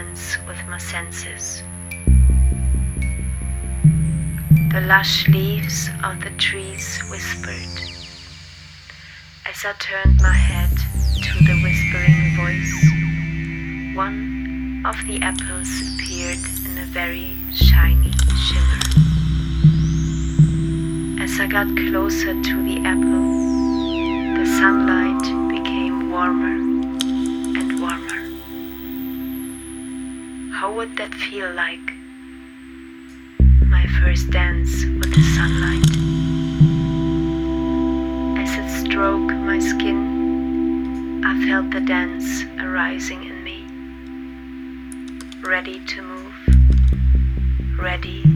dance with my senses. The lush leaves of the trees whispered as I turned my head to the whispering voice. One of the apples appeared in a very shiny shimmer. As I got closer to the apple, the sunlight became warmer would that feel like? My first dance with the sunlight. As it stroked my skin, I felt the dance arising in me. Ready to move, ready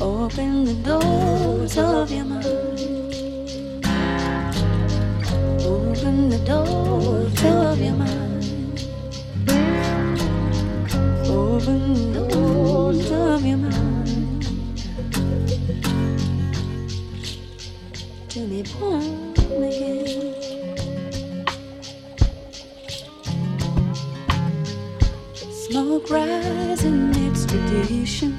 Open the doors of your mind. Open the doors of your mind. Open the doors of your mind. To be born its tradition.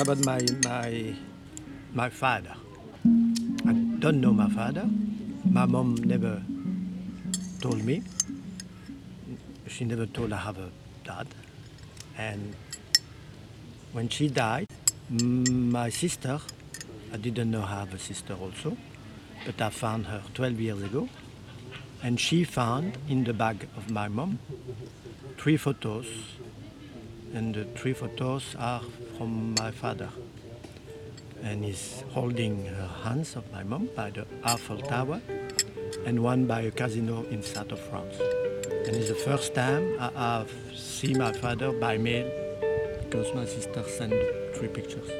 About my my my father. I don't know my father. My mom never told me. She never told I have a dad. And when she died, my sister, I didn't know I have a sister also, but I found her 12 years ago. And she found in the bag of my mom three photos. And the three photos are from my father. And he's holding her hands of my mom by the Eiffel Tower and one by a casino in south of France. And it's the first time I have seen my father by mail because my sister sent three pictures.